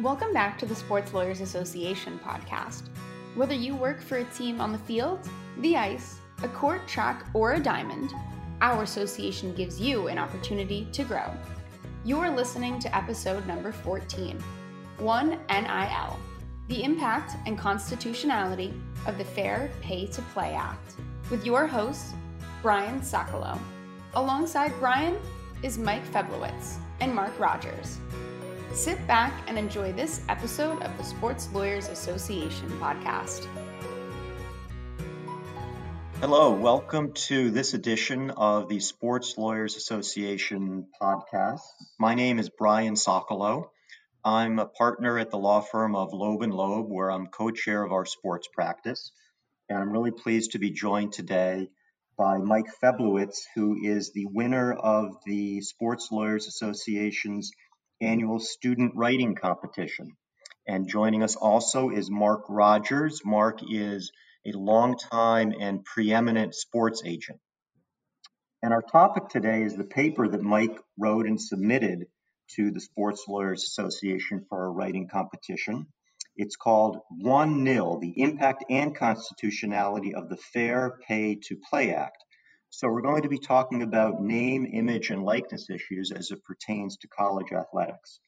Welcome back to the Sports Lawyers Association podcast. Whether you work for a team on the field, the ice, a court, track, or a diamond, our association gives you an opportunity to grow. You are listening to episode number 14 1 NIL The Impact and Constitutionality of the Fair Pay to Play Act, with your host, Brian Socolow. Alongside Brian is Mike Feblowitz and Mark Rogers. Sit back and enjoy this episode of the Sports Lawyers Association podcast. Hello, welcome to this edition of the Sports Lawyers Association podcast. My name is Brian Socolow. I'm a partner at the law firm of Loeb and Loeb, where I'm co-chair of our sports practice. And I'm really pleased to be joined today by Mike Feblowitz, who is the winner of the Sports Lawyers Association's annual student writing competition. And joining us also is Mark Rogers. Mark is a longtime and preeminent sports agent. And our topic today is the paper that Mike wrote and submitted to the Sports Lawyers Association for a writing competition. It's called One Nil: The Impact and Constitutionality of the Fair Pay to Play Act. So we're going to be talking about name, image, and likeness issues as it pertains to college athletics.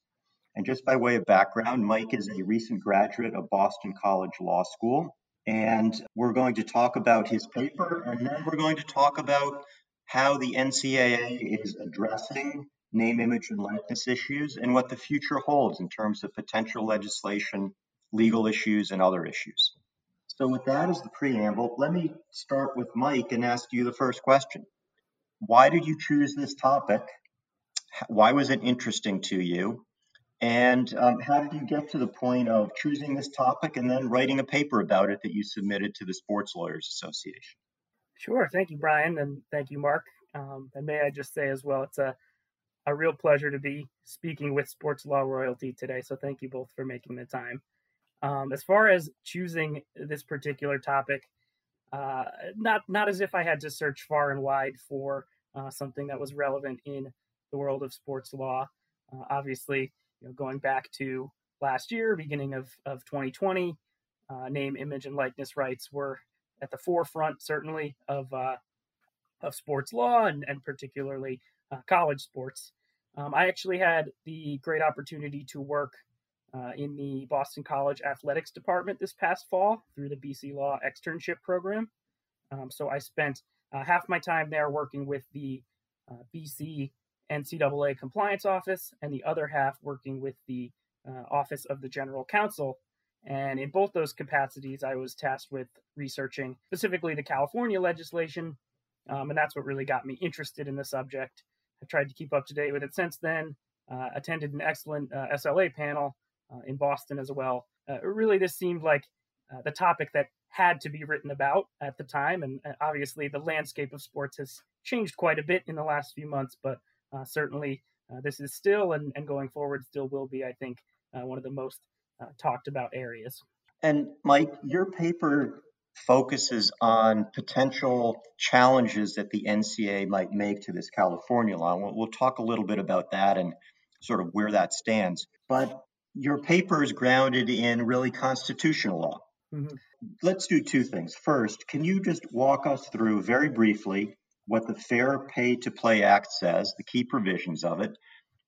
And just by way of background, Mike is a recent graduate of Boston College Law School. And we're going to talk about his paper, and then we're going to talk about how the NCAA is addressing name, image, and likeness issues and what the future holds in terms of potential legislation, legal issues, and other issues. So, with that as the preamble, let me start with Mike and ask you the first question. Why did you choose this topic? Why was it interesting to you? And um, how did you get to the point of choosing this topic and then writing a paper about it that you submitted to the Sports Lawyers Association? Sure. Thank you, Brian, and thank you, Mark. Um, and may I just say as well, it's a, a real pleasure to be speaking with sports law royalty today. So thank you both for making the time. Um, as far as choosing this particular topic, uh, not not as if I had to search far and wide for uh, something that was relevant in the world of sports law. Uh, obviously, you know, going back to last year, beginning of of 2020, uh, name, image, and likeness rights were at the forefront, certainly of uh, of sports law and and particularly uh, college sports. Um, I actually had the great opportunity to work uh, in the Boston College athletics department this past fall through the BC Law externship program. Um, so I spent uh, half my time there working with the uh, BC NCAA compliance office, and the other half working with the uh, Office of the General Counsel. And in both those capacities, I was tasked with researching specifically the California legislation, um, and that's what really got me interested in the subject. I've tried to keep up to date with it since then. Uh, attended an excellent SLA panel Uh, in Boston as well. Uh, really, this seemed like uh, the topic that had to be written about at the time. And uh, obviously, the landscape of sports has changed quite a bit in the last few months, but uh, certainly this is still and, and going forward still will be, I think, one of the most talked about areas. And Mike, your paper focuses on potential challenges that the NCAA might make to this California law. We'll, we'll, talk a little bit about that and sort of where that stands. But your paper is grounded in really constitutional law. Mm-hmm. Let's do two things. First, can you just walk us through very briefly what the Fair Pay to Play Act says, the key provisions of it,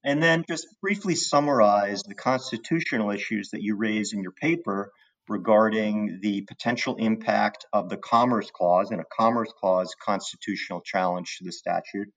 and then just briefly summarize the constitutional issues that you raise in your paper regarding the potential impact of the Commerce Clause and a Commerce Clause constitutional challenge to the statute,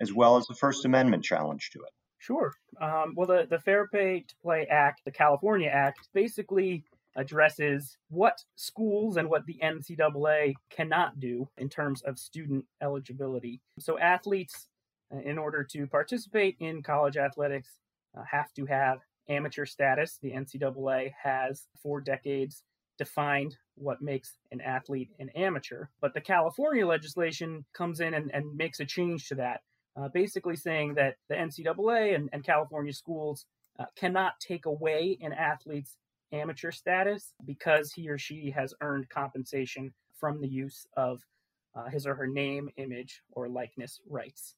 as well as the First Amendment challenge to it. Sure. Um, well, the, the Fair Pay to Play Act, the California Act, basically addresses what schools and what the NCAA cannot do in terms of student eligibility. So, athletes, uh, in order to participate in college athletics, uh, have to have amateur status. The NCAA has for decades defined what makes an athlete an amateur. But the California legislation comes in and, and makes a change to that uh, basically saying that the NCAA and, and California schools uh, cannot take away an athlete's amateur status because he or she has earned compensation from the use of uh, his or her name, image, or likeness rights.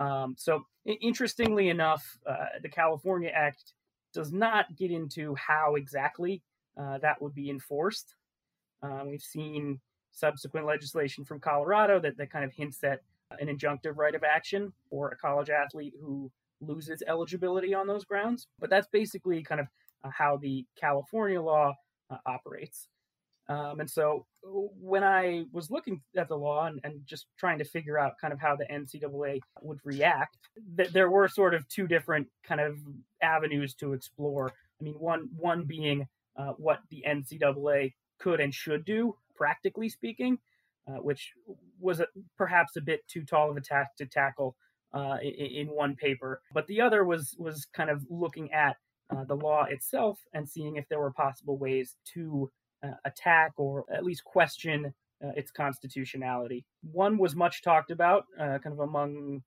Um, so, interestingly enough, uh, the California Act does not get into how exactly uh, that would be enforced. Um, we've seen subsequent legislation from Colorado that, that kind of hints at an injunctive right of action for a college athlete who loses eligibility on those grounds. But that's basically kind of uh, how the California law uh, operates. Um, and so when I was looking at the law and, and, just trying to figure out kind of how the NCAA would react, th- there were sort of two different kind of avenues to explore. I mean, one one being uh, what the NCAA could and should do, practically speaking, uh, which was a, perhaps a bit too tall of a task to tackle uh, in, in, one paper. But the other was was kind of looking at uh, the law itself and seeing if there were possible ways to uh, attack or at least question uh, its constitutionality. One was much talked about, uh, kind of among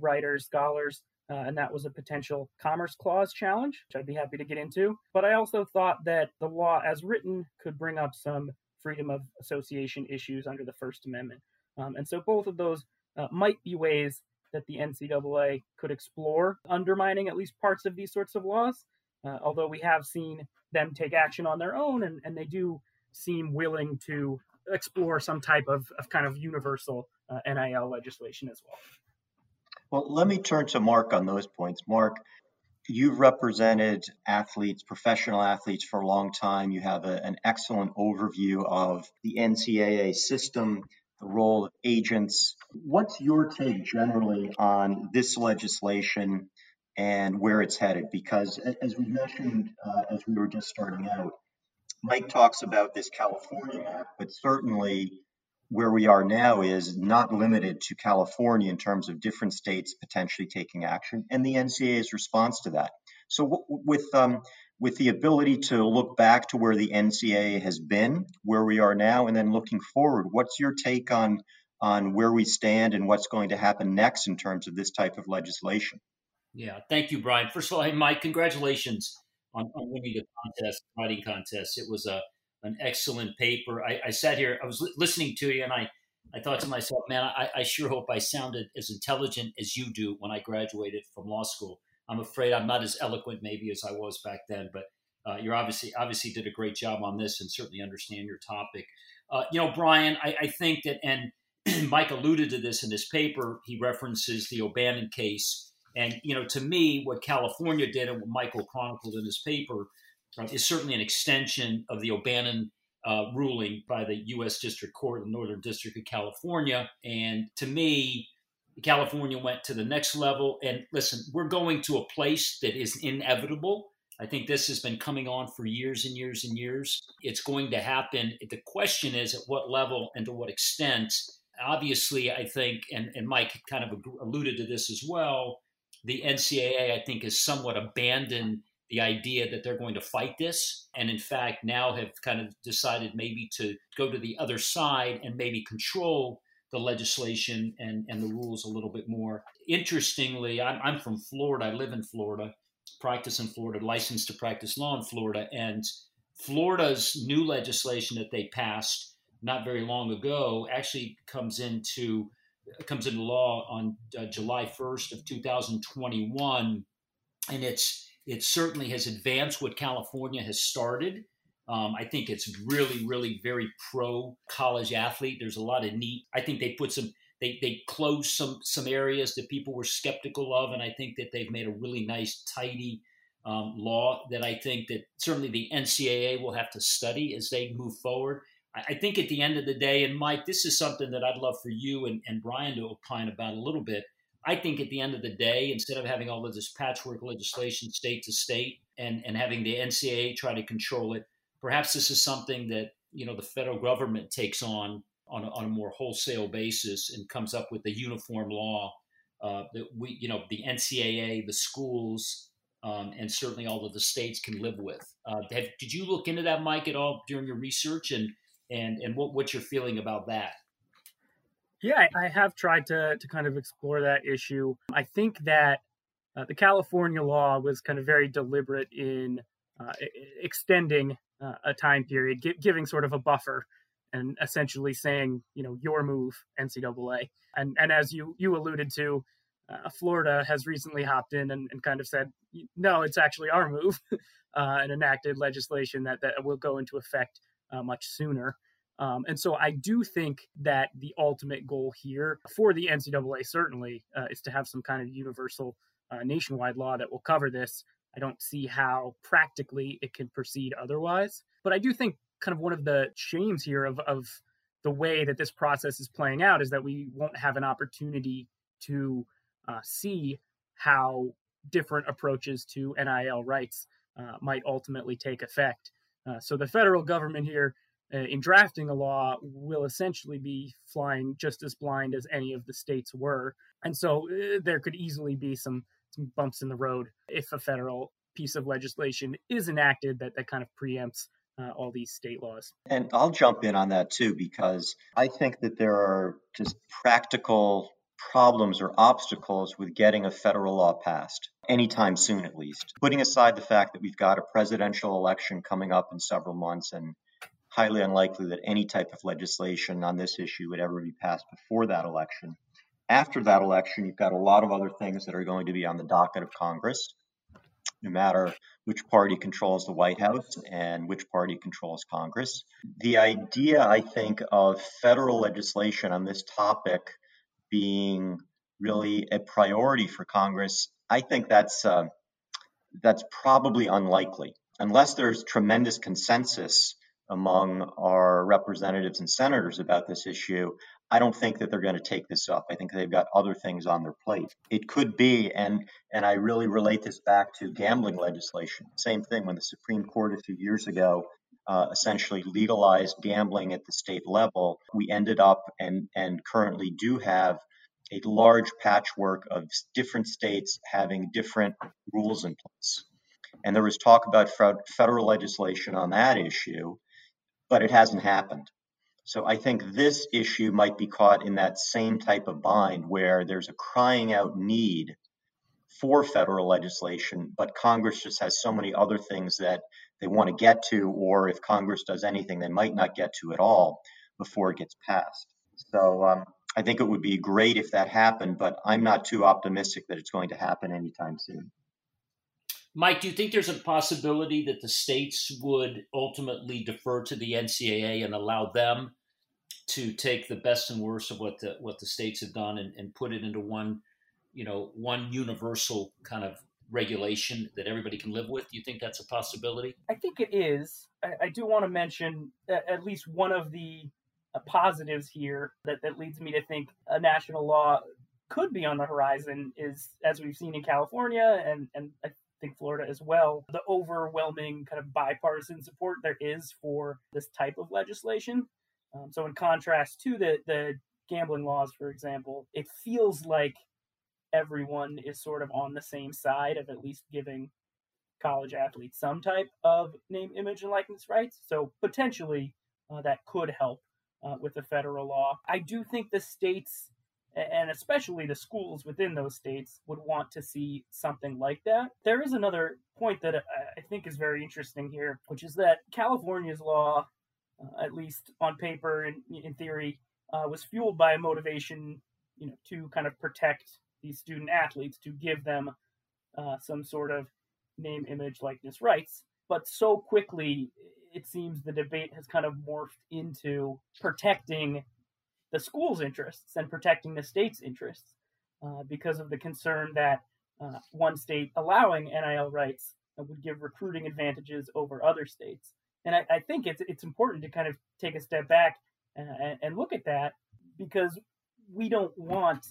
writers, scholars, and that was a potential Commerce Clause challenge, which I'd be happy to get into. But I also thought that the law, as written, could bring up some freedom of association issues under the First Amendment. Um, and so both of those uh, might be ways that the NCAA could explore undermining at least parts of these sorts of laws. Uh, although we have seen them take action on their own, and, and they do seem willing to explore some type of, of kind of universal uh, NIL legislation as well. Well, let me turn to Mark on those points. Mark, you've represented athletes, professional athletes for a long time. You have a, an excellent overview of the NCAA system, the role of agents. What's your take generally on this legislation and where it's headed. Because as we mentioned, uh, as we were just starting out, Mike talks about this California map, but certainly where we are now is not limited to California in terms of different states potentially taking action, and the NCAA's response to that. So w- with um, with the ability to look back to where the NCAA has been, where we are now, and then looking forward, what's your take on on where we stand and what's going to happen next in terms of this type of legislation? Yeah, thank you, Brian. First of all, hey, Mike, congratulations on, on winning the contest, writing contest. It was a an excellent paper. I, I sat here, I was li- listening to you, and I, I thought to myself, man, I, I sure hope I sounded as intelligent as you do when I graduated from law school. I'm afraid I'm not as eloquent maybe as I was back then, but uh, you're obviously obviously did a great job on this and certainly understand your topic. Uh, you know, Brian, I, I think that, and Mike alluded to this in his paper. He references the O'Bannon case and you know, to me, what California did and what Michael chronicled in his paper is certainly an extension of the O'Bannon uh, ruling by the U.S. District Court of the Northern District of California. And to me, California went to the next level. And listen, we're going to a place that is inevitable. I think this has been coming on for years and years and years. It's going to happen. The question is at what level and to what extent. Obviously, I think, and, and Mike kind of alluded to this as well, the NCAA, I think, has somewhat abandoned the idea that they're going to fight this, and in fact, now have kind of decided maybe to go to the other side and maybe control the legislation and, and the rules a little bit more. Interestingly, I'm, I'm from Florida. I live in Florida, practice in Florida, licensed to practice law in Florida. And Florida's new legislation that they passed not very long ago actually comes into comes into law on uh, July 1st of 2021, and it's it certainly has advanced what California has started. Um, I think it's really, really very pro college athlete. There's a lot of neat. I think they put some. They they closed some some areas that people were skeptical of, and I think that they've made a really nice, tidy um, law that I think that certainly the NCAA will have to study as they move forward. I think at the end of the day, and Mike, this is something that I'd love for you and, and Brian to opine about a little bit. I think at the end of the day, instead of having all of this patchwork legislation state to state and, and having the NCAA try to control it, perhaps this is something that you know the federal government takes on on a, on a more wholesale basis and comes up with a uniform law uh, that we you know the NCAA, the schools, um, and certainly all of the states can live with. Uh, have, did you look into that, Mike, at all during your research and and and what what you're feeling about that. Yeah, I have tried to to kind of explore that issue. I think that uh, the California law was kind of very deliberate in uh, extending uh, a time period, gi- giving sort of a buffer, and essentially saying, you know, your move, NCAA. And and as you you alluded to, uh, Florida has recently hopped in and, and, kind of said, no, it's actually our move, uh, and enacted legislation that, that will go into effect uh, much sooner. Um, and so I do think that the ultimate goal here for the NCAA certainly uh, is to have some kind of universal uh, nationwide law that will cover this. I don't see how practically it can proceed otherwise. But I do think kind of one of the shames here of, of the way that this process is playing out is that we won't have an opportunity to uh, see how different approaches to NIL rights uh, might ultimately take effect. Uh, so the federal government here, uh, in drafting a law, will essentially be flying just as blind as any of the states were, and so uh, there could easily be some some bumps in the road if a federal piece of legislation is enacted that that kind of preempts uh, all these state laws. And I'll jump in on that too, because I think that there are just practical problems or obstacles with getting a federal law passed anytime soon, at least. Putting aside the fact that we've got a presidential election coming up in several months and highly unlikely that any type of legislation on this issue would ever be passed before that election. After that election, you've got a lot of other things that are going to be on the docket of Congress, no matter which party controls the White House and which party controls Congress. The idea, I think, of federal legislation on this topic being really a priority for Congress, I think that's uh, that's probably unlikely unless there's tremendous consensus among our representatives and senators about this issue. I don't think that they're going to take this up. I think they've got other things on their plate. It could be, and and I really relate this back to gambling legislation. Same thing when the Supreme Court a few years ago uh, essentially legalized gambling at the state level, we ended up and, and currently do have a large patchwork of different states having different rules in place. And there was talk about federal legislation on that issue, but it hasn't happened. So I think this issue might be caught in that same type of bind where there's a crying out need for federal legislation, but Congress just has so many other things that they want to get to, or if Congress does anything, they might not get to at all before it gets passed. So um, I think it would be great if that happened, but I'm not too optimistic that it's going to happen anytime soon. Mike, do you think there's a possibility that the states would ultimately defer to the NCAA and allow them to take the best and worst of what the what the states have done and, and put it into one, you know, one universal kind of regulation that everybody can live with? Do you think that's a possibility? I think it is. I, I do want to mention at least one of the uh, positives here that, that leads me to think a national law could be on the horizon is, as we've seen in California and, and I think Florida as well, the overwhelming kind of bipartisan support there is for this type of legislation. Um, so, in contrast to the, the gambling laws, for example, it feels like everyone is sort of on the same side of at least giving college athletes some type of name, image, and likeness rights. So potentially uh, that could help uh, with the federal law. I do think the states and especially the schools within those states would want to see something like that. There is another point that I think is very interesting here, which is that California's law, uh, at least on paper and in theory, uh, was fueled by a motivation, you know, to kind of protect these student athletes to give them uh, some sort of name, image, likeness rights. But so quickly, it seems the debate has kind of morphed into protecting the school's interests and protecting the state's interests uh, because of the concern that uh, one state allowing NIL rights would give recruiting advantages over other states. And I, I think it's it's important to kind of take a step back uh, and, and look at that because we don't want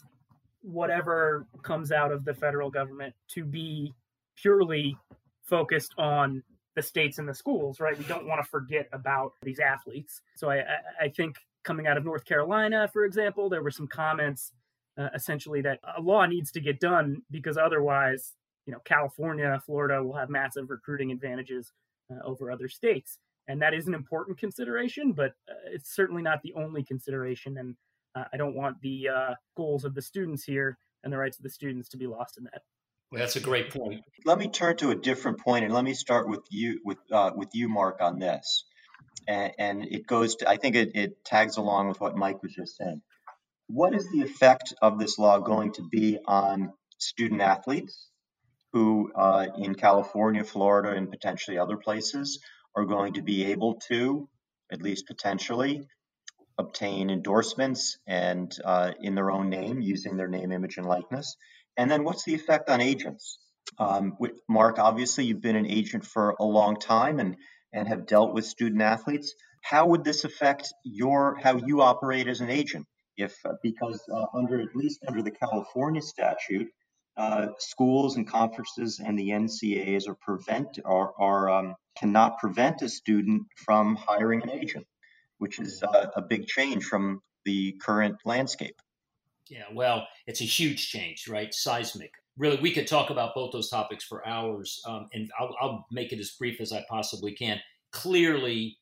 whatever comes out of the federal government to be purely focused on the states and the schools, right? We don't want to forget about these athletes. So I, I think coming out of North Carolina, for example, there were some comments uh, essentially that a law needs to get done because otherwise, you know, California, Florida will have massive recruiting advantages uh, over other states. And that is an important consideration, but uh, it's certainly not the only consideration. And uh, I don't want the uh, goals of the students here and the rights of the students to be lost in that. Well, that's a great point. Let me turn to a different point, and let me start with you, with uh, with you, Mark, on this. And, and it goes to, I think it, it tags along with what Mike was just saying. What is the effect of this law going to be on student athletes who, uh, in California, Florida, and potentially other places, are going to be able to, at least potentially, obtain endorsements and uh, in their own name using their name, image, and likeness? And then what's the effect on agents? Um, Mark, obviously, you've been an agent for a long time and, and have dealt with student athletes. How would this affect your how you operate as an agent? If uh, because uh, under at least under the California statute, uh, schools and conferences and the NCAAs are prevent are, are um, cannot prevent a student from hiring an agent, which is uh, a big change from the current landscape. Yeah, well, it's a huge change, right? Seismic. Really, we could talk about both those topics for hours, um, and I'll, I'll make it as brief as I possibly can. Clearly,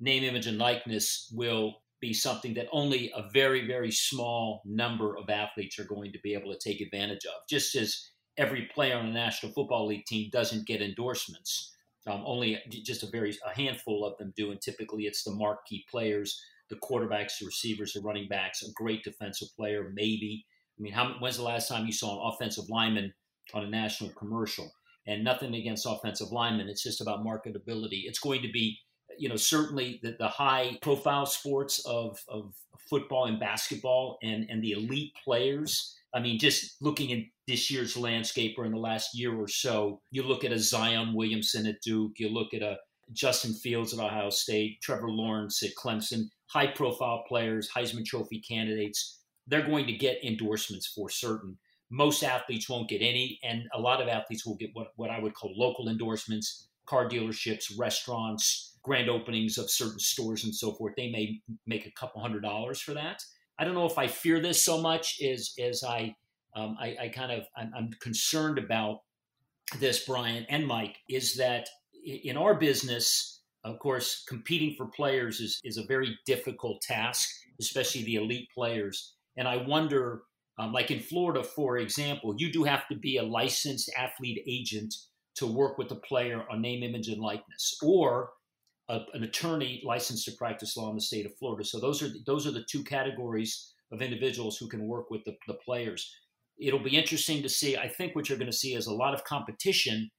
name, image, and likeness will be something that only a very, very small number of athletes are going to be able to take advantage of. Just as every player on a National Football League team doesn't get endorsements, um, only just a very a handful of them do, and typically it's the marquee players, the quarterbacks, the receivers, the running backs, a great defensive player, maybe. I mean, how, when's the last time you saw an offensive lineman on a national commercial? And nothing against offensive linemen. It's just about marketability. It's going to be you know, certainly the, the high profile sports of, of football and basketball and, and the elite players. I mean, just looking at this year's landscape or in the last year or so, you look at a Zion Williamson at Duke, you look at a Justin Fields at Ohio State, Trevor Lawrence at Clemson, high profile players, Heisman Trophy candidates. They're going to get endorsements for certain. Most athletes won't get any, and a lot of athletes will get what, what I would call local endorsements, car dealerships, restaurants, grand openings of certain stores and so forth, they may make a couple hundred dollars for that. I don't know if I fear this so much as as I um, I, I, kind of I'm, I'm, concerned about this, Brian and Mike, is that in our business, of course, competing for players is is a very difficult task, especially the elite players. And I wonder, um, like in Florida, for example, you do have to be a licensed athlete agent to work with the player on name, image, and likeness, or a, an attorney licensed to practice law in the state of Florida. So those are those are the two categories of individuals who can work with the, the players. It'll be interesting to see. I think what you're going to see is a lot of competition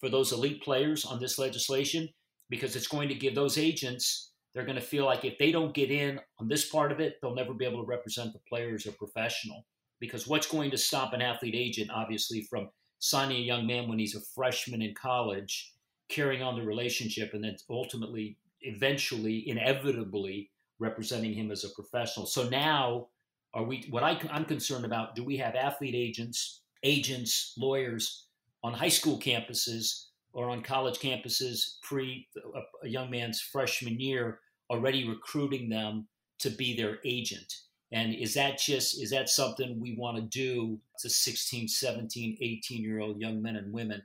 for those elite players on this legislation because it's going to give those agents they're going to feel like if they don't get in on this part of it, they'll never be able to represent the players or professional. Because what's going to stop an athlete agent, obviously, from signing a young man when he's a freshman in college carrying on the relationship and then ultimately, eventually, inevitably representing him as a professional. So now, are we? What I, I'm concerned about: do we have athlete agents, agents, lawyers on high school campuses or on college campuses pre a, a young man's freshman year, already recruiting them to be their agent? And is that just is that something we want to do to 16, 17, 18 year old young men and women?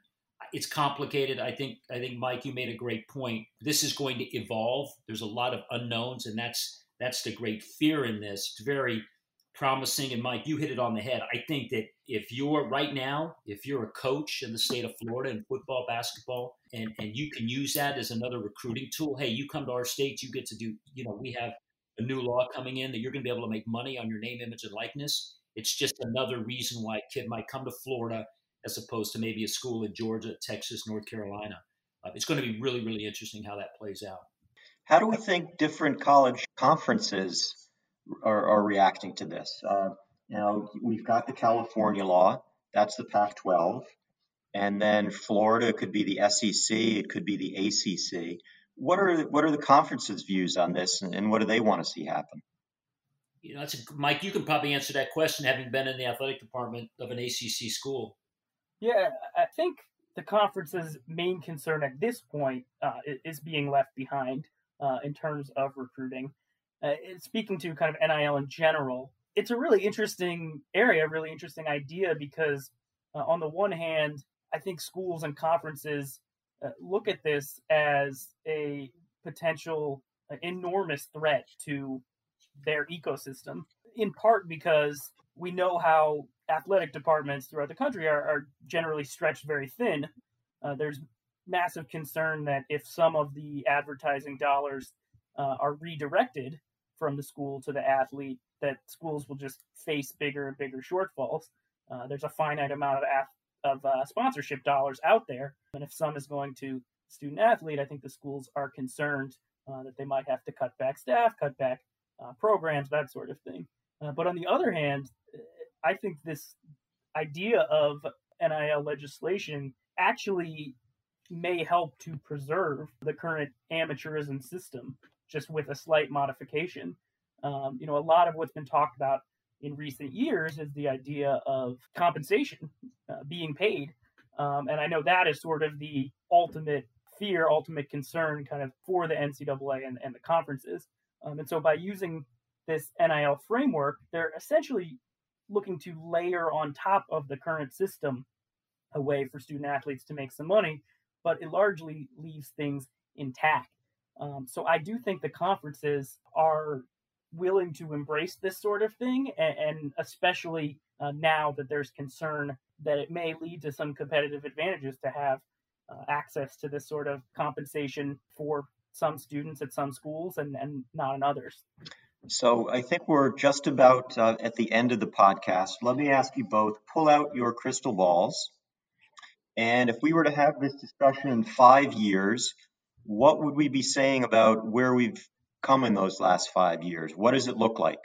it's complicated. I think I think Mike, you made a great point. This is going to evolve. There's a lot of unknowns, and that's that's the great fear in this. It's very promising. And Mike, you hit it on the head. I think that if you're right now, if you're a coach in the state of Florida in football, basketball, and, and you can use that as another recruiting tool, hey, you come to our state, you get to do, you know, we have a new law coming in that you're going to be able to make money on your name, image, and likeness. It's just another reason why a kid might come to Florida as opposed to maybe a school in Georgia, Texas, North Carolina. Uh, it's going to be really, really interesting how that plays out. How do we think different college conferences are, are reacting to this? Uh, you know, we've got the California law, that's the Pac 12. And then Florida could be the SEC, it could be the ACC. What are what are the conferences' views on this, and, and what do they want to see happen? You know, that's a, Mike. You can probably answer that question, having been in the athletic department of an ACC school. Yeah, I think the conference's main concern at this point uh, is being left behind uh, in terms of recruiting. Uh, speaking to kind of NIL in general, it's a really interesting area, really interesting idea because, uh, on the one hand, I think schools and conferences uh, look at this as a potential uh, enormous threat to their ecosystem, in part because we know how athletic departments throughout the country are, are generally stretched very thin. Uh, there's massive concern that if some of the advertising dollars uh, are redirected from the school to the athlete, that schools will just face bigger and bigger shortfalls. There's a finite amount of of uh, sponsorship dollars out there, and if some is going to student athlete, I think the schools are concerned uh, that they might have to cut back staff, cut back uh, programs, that sort of thing. Uh, but on the other hand, I think this idea of NIL legislation actually may help to preserve the current amateurism system, just with a slight modification. Um, you know, a lot of what's been talked about in recent years is the idea of compensation uh, being paid. Um, and I know that is sort of the ultimate fear, ultimate concern kind of for the NCAA and, and the conferences. Um, and so by using this NIL framework, they're essentially looking to layer on top of the current system a way for student athletes to make some money, but it largely leaves things intact. Um, so I do think the conferences are willing to embrace this sort of thing, and, and especially uh, now that there's concern that it may lead to some competitive advantages to have uh, access to this sort of compensation for some students at some schools and, and not in others. So I think we're just about uh, at the end of the podcast. Let me ask you both pull out your crystal balls. And if we were to have this discussion in five years, what would we be saying about where we've come in those last five years? What does it look like?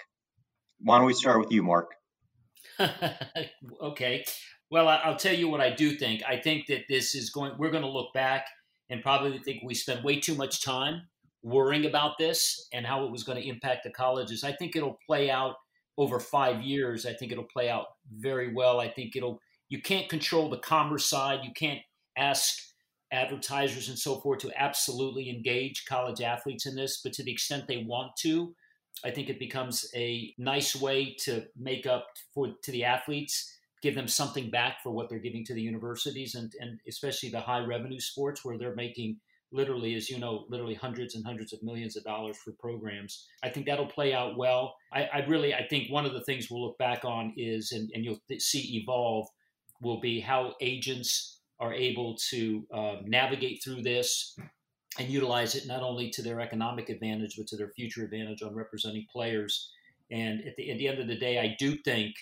Why don't we start with you, Mark? okay. Well, I'll tell you what I do think. I think that this is going, we're going to look back and probably think we spent way too much time worrying about this and how it was going to impact the colleges. I think it'll play out over five years. I think it'll play out very well. I think it'll, you can't control the commerce side. You can't ask advertisers and so forth to absolutely engage college athletes in this, but to the extent they want to, I think it becomes a nice way to make up for to the athletes, give them something back for what they're giving to the universities and, and especially the high revenue sports where they're making literally, as you know, literally hundreds and hundreds of millions of dollars for programs. I think that'll play out well. I, I really, I think one of the things we'll look back on is, and, and you'll see evolve, will be how agents are able to uh, navigate through this and utilize it not only to their economic advantage but to their future advantage on representing players. And at the, at the end of the day, I do think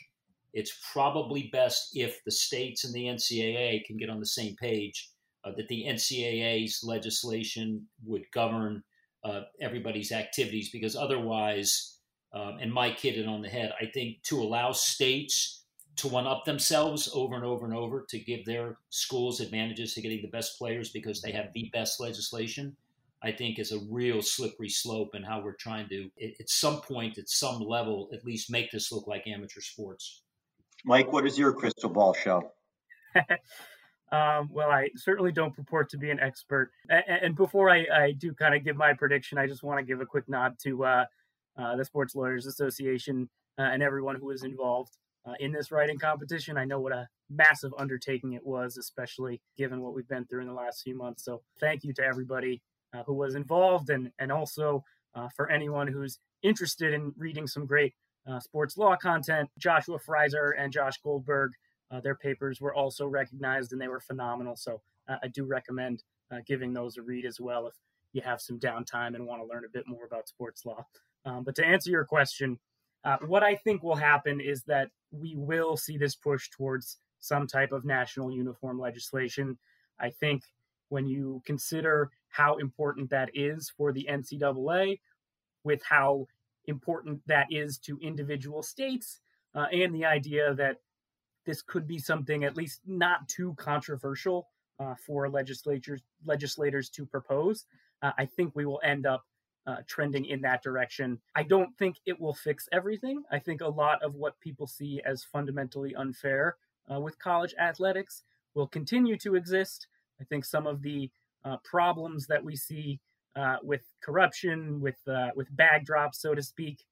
it's probably best if the states and the NCAA can get on the same page uh, that the NCAA's legislation would govern uh, everybody's activities because otherwise, um, and Mike hit it on the head, I think to allow states to one up themselves over and over and over to give their schools advantages to getting the best players because they have the best legislation, I think is a real slippery slope and how we're trying to, at some point, at some level, at least make this look like amateur sports. Mike, what does your crystal ball show? um, well, I certainly don't purport to be an expert. And, and before I, I, do kind of give my prediction, I just want to give a quick nod to uh, uh, the Sports Lawyers Association uh, and everyone who was involved uh, in this writing competition. I know what a massive undertaking it was, especially given what we've been through in the last few months. So thank you to everybody uh, who was involved, and and also uh, for anyone who's interested in reading some great uh, sports law content. Joshua Freiser and Josh Goldberg, uh, their papers were also recognized, and they were phenomenal. So uh, I do recommend giving those a read as well if you have some downtime and want to learn a bit more about sports law. Um, but to answer your question, uh, what I think will happen is that we will see this push towards some type of national uniform legislation. I think when you consider how important that is for the NCAA, with how important that is to individual states, uh, and the idea that this could be something at least not too controversial uh, for legislatures legislators to propose, uh, I think we will end up uh, trending in that direction. I don't think it will fix everything. I think a lot of what people see as fundamentally unfair uh, with college athletics will continue to exist. I think some of the uh, problems that we see uh, with corruption, with uh, with bag drops, so to speak,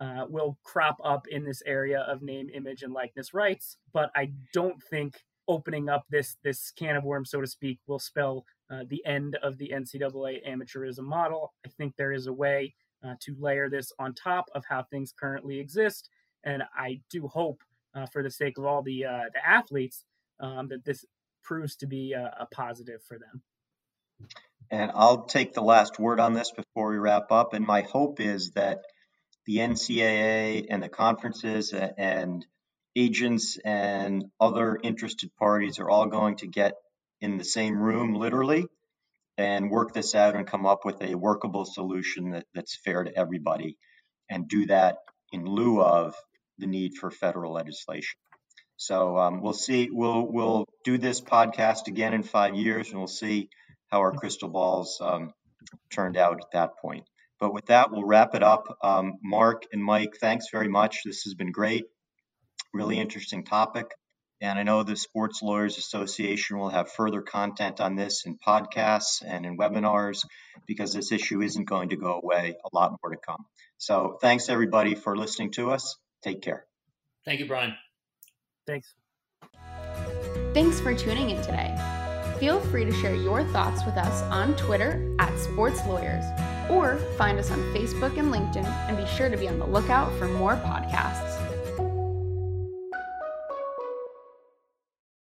uh, will crop up in this area of name, image, and likeness rights. But I don't think opening up this this can of worms, so to speak, will spell uh, the end of the NCAA amateurism model. I think there is a way uh, to layer this on top of how things currently exist, and I do hope, uh, for the sake of all the uh, the athletes, um, that this proves to be a, a positive for them. And I'll take the last word on this before we wrap up. And my hope is that the NCAA and the conferences and agents and other interested parties are all going to get in the same room, literally, and work this out and come up with a workable solution that, that's fair to everybody and do that in lieu of the need for federal legislation. So um, we'll see. We'll we'll do this podcast again in five years, and we'll see how our crystal balls um, turned out at that point. But with that, we'll wrap it up. Um, Mark and Mike, thanks very much. This has been great. Really interesting topic. And I know the Sports Lawyers Association will have further content on this in podcasts and in webinars because this issue isn't going to go away. A lot more to come. So thanks everybody for listening to us. Take care. Thank you, Brian. Thanks. Thanks for tuning in today. Feel free to share your thoughts with us on Twitter at Sports Lawyers or find us on Facebook and LinkedIn and be sure to be on the lookout for more podcasts.